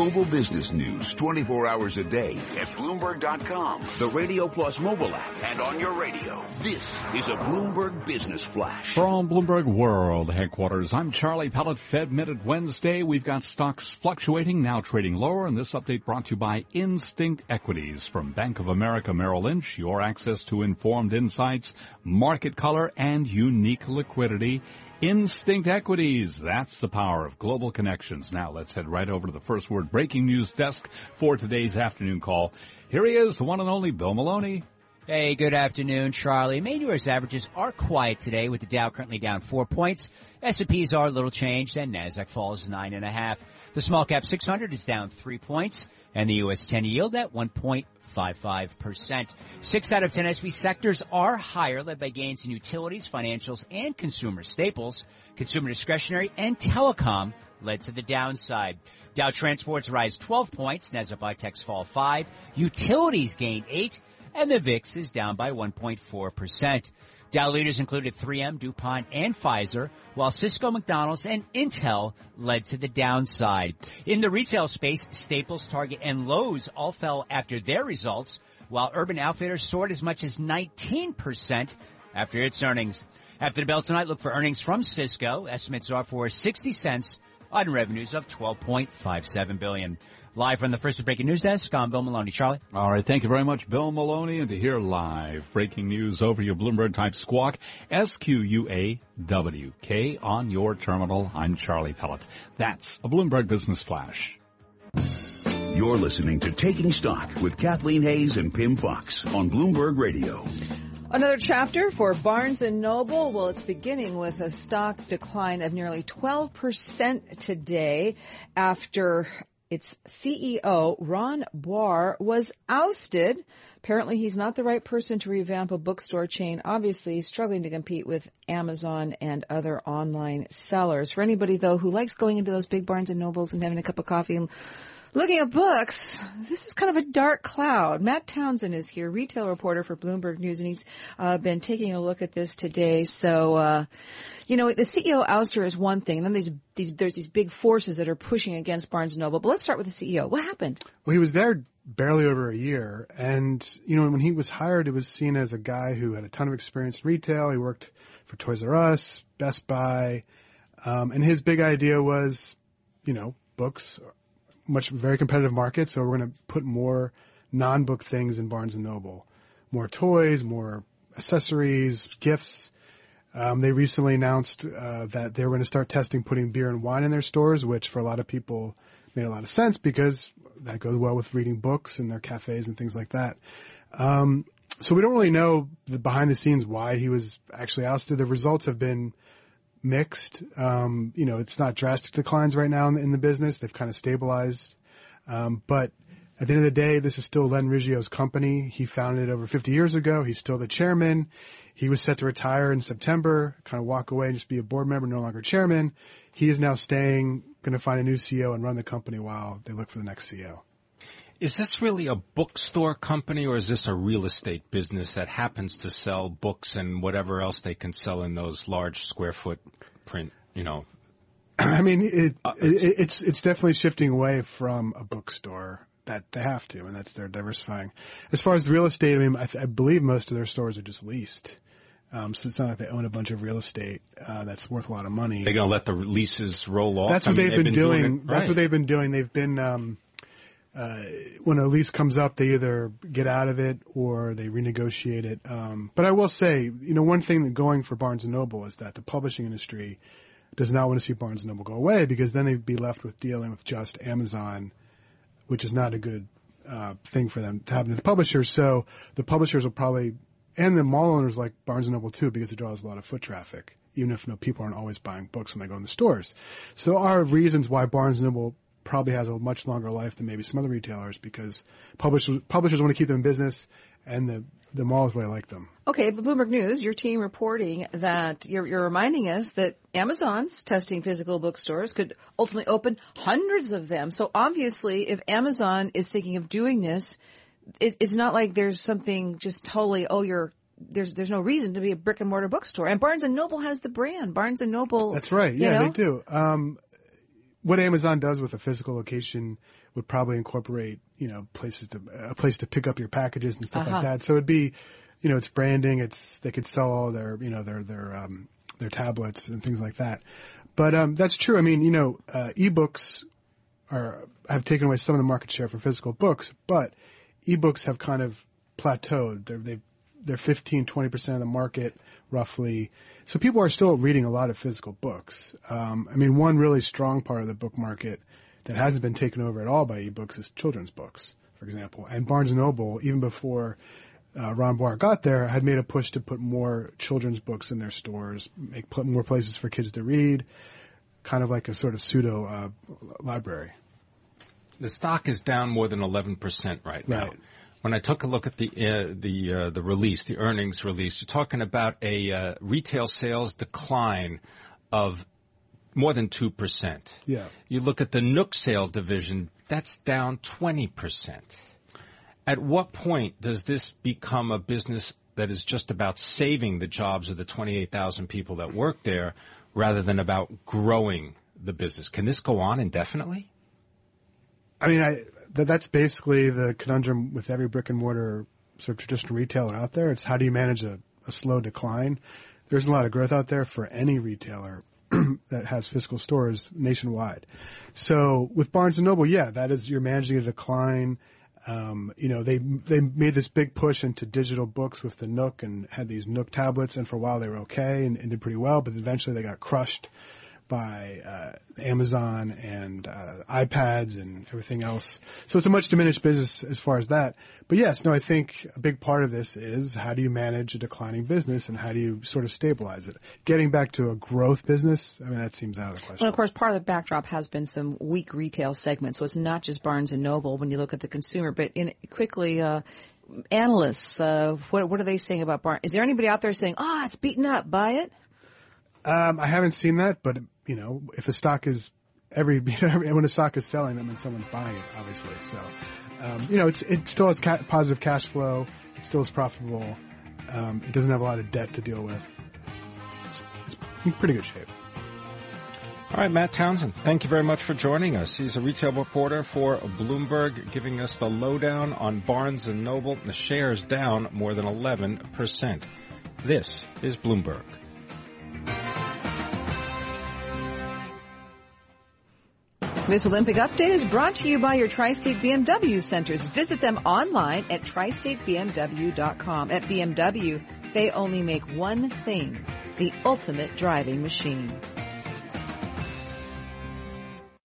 global business news 24 hours a day at Bloomberg.com, the Radio Plus mobile app, and on your radio. This is a Bloomberg Business Flash. From Bloomberg World headquarters, I'm Charlie Pellet. Fed Minute Wednesday. We've got stocks fluctuating, now trading lower, and this update brought to you by Instinct Equities from Bank of America Merrill Lynch. Your access to informed insights, market color, and unique liquidity. Instinct Equities. That's the power of global connections. Now let's head right over to the first word breaking news desk for today's afternoon call. Here he is, the one and only Bill Maloney. Hey, good afternoon, Charlie. Main U.S. averages are quiet today with the Dow currently down four points. S&Ps are a little changed and NASDAQ falls nine and a half. The small cap 600 is down three points and the U.S. 10 yield at 1.55%. Six out of 10 S&P sectors are higher, led by gains in utilities, financials, and consumer staples. Consumer discretionary and telecom led to the downside. Dow transports rise 12 points, Nasdaq Biotechs fall 5, utilities gain 8, and the VIX is down by 1.4%. Dow leaders included 3M, DuPont, and Pfizer, while Cisco, McDonald's, and Intel led to the downside. In the retail space, Staples, Target, and Lowe's all fell after their results, while Urban Outfitters soared as much as 19% after its earnings. After the bell tonight, look for earnings from Cisco. Estimates are for 60 cents on revenues of 12.57 billion. Live from the first breaking news desk, I'm Bill Maloney. Charlie. All right. Thank you very much, Bill Maloney. And to hear live breaking news over your Bloomberg type squawk, S-Q-U-A-W-K on your terminal. I'm Charlie Pellet. That's a Bloomberg Business Flash. You're listening to Taking Stock with Kathleen Hays and Pimm Fox on Bloomberg Radio. Another chapter for Barnes & Noble. Well, it's beginning with a stock decline of nearly 12% today after its CEO, Ron Boire, was ousted. Apparently he's not the right person to revamp a bookstore chain, obviously struggling to compete with Amazon and other online sellers. For anybody though who likes going into those big Barnes & Nobles and having a cup of coffee and Looking at books, this is kind of a dark cloud. Matt Townsend is here, retail reporter for Bloomberg News, and he's uh, been taking a look at this today. So, uh, you know, the CEO ouster is one thing, and then these, these, there's these big forces that are pushing against Barnes & Noble. But let's start with the CEO. What happened? Well, he was there barely over a year, and you know, when he was hired, it was seen as a guy who had a ton of experience in retail. He worked for Toys R Us, Best Buy, um, and his big idea was, you know, books much very competitive market, so we're going to put more non-book things in Barnes and Noble, more toys, more accessories, gifts. Um, they recently announced uh, that they were going to start testing putting beer and wine in their stores, which for a lot of people made a lot of sense because that goes well with reading books in their cafes and things like that. Um, so we don't really know the behind the scenes why he was actually ousted. The results have been mixed. Um, you know, it's not drastic declines right now in the, in the business. They've kind of stabilized. Um, but at the end of the day, this is still Len Riggio's company. He founded it over 50 years ago. He's still the chairman. He was set to retire in September, kind of walk away and just be a board member, no longer chairman. He is now staying, going to find a new CEO and run the company while they look for the next CEO. Is this really a bookstore company or is this a real estate business that happens to sell books and whatever else they can sell in those large square foot print, you know? I mean, it, uh, it, it's, it's definitely shifting away from a bookstore that they have to, and that's they're diversifying. As far as real estate, I mean, I, th- I believe most of their stores are just leased. Um, so it's not like they own a bunch of real estate uh, that's worth a lot of money. They're going to let the leases roll off. That's what I mean, they've, they've, been, been doing. doing that's right. what they've been doing. They've been um, uh, when a lease comes up, they either get out of it or they renegotiate it. Um, but I will say, you know, one thing that going for Barnes and Noble is that the publishing industry does not want to see Barnes and Noble go away because then they'd be left with dealing with just Amazon, which is not a good uh, thing for them to happen to the publishers. So the publishers will probably and the mall owners like Barnes and Noble too because it draws a lot of foot traffic. Even if you know, people aren't always buying books when they go in the stores. So are reasons why Barnes and Noble probably has a much longer life than maybe some other retailers because publishers publishers want to keep them in business, and the the malls really like them. Okay, but Bloomberg News, your team reporting that you're, you're reminding us that Amazon's testing physical bookstores could ultimately open hundreds of them. So obviously, if Amazon is thinking of doing this, it, it's not like there's something just totally oh you're there's there's no reason to be a brick and mortar bookstore. And Barnes and Noble has the brand. Barnes and Noble. That's right. Yeah, you know? they do. Um, what Amazon does with a physical location would probably incorporate, you know, places to, a place to pick up your packages and stuff Uh-huh. like that. So it'd be, you know, it's branding, it's, they could sell all their, you know, their, their, um, their tablets and things like that. But, um, that's true. I mean, you know, uh, ebooks are, have taken away some of the market share for physical books, but ebooks have kind of plateaued. They're, they've, they're 15, 20% of the market roughly. So people are still reading a lot of physical books. Um, I mean, one really strong part of the book market that hasn't been taken over at all by ebooks is children's books, for example. And Barnes and Noble, even before uh, Ron Boire got there, had made a push to put more children's books in their stores, make pl- more places for kids to read, kind of like a sort of pseudo uh, library. The stock is down more than 11% right now. Right. When I took a look at the uh, the uh, the release, the earnings release, you're talking about a uh, retail sales decline of more than 2%. Yeah. You look at the Nook sale division, that's down 20%. At what point does this become a business that is just about saving the jobs of the 28,000 people that work there rather than about growing the business? Can this go on indefinitely? I mean, I that, that's basically the conundrum with every brick and mortar sort of traditional retailer out there. It's how do you manage a, a slow decline? There's a lot of growth out there for any retailer that has physical stores nationwide. So with Barnes and Noble, yeah, that is you're managing a decline. Um, you know, they they made this big push into digital books with the Nook and had these Nook tablets, and for a while they were okay and, and did pretty well, but eventually they got crushed by uh, Amazon and uh, iPads and everything else. So it's a much diminished business as far as that. But yes, no, I think a big part of this is how do you manage a declining business and how do you sort of stabilize it? Getting back to a growth business, I mean, that seems out of the question. Well, of course, part of the backdrop has been some weak retail segments. So it's not just Barnes and Noble when you look at the consumer, but in quickly, uh, analysts, uh, what, what are they saying about Barnes? Is there anybody out there saying, ah, it's beaten up, buy it? Um, I haven't seen that, but you know, if a stock is every when a stock is selling, that someone's buying it, obviously. So, um, you know, it's it still has ca- positive cash flow. It still is profitable. Um, it doesn't have a lot of debt to deal with. It's, it's in pretty good shape. All right, Matt Townsend, thank you very much for joining us. He's a retail reporter for Bloomberg, giving us the lowdown on Barnes and Noble. The shares down more than 11%. This is Bloomberg. This Olympic update is brought to you by your Tri-State BMW centers. Visit them online at tristatebmw.com. At BMW, they only make one thing, the ultimate driving machine.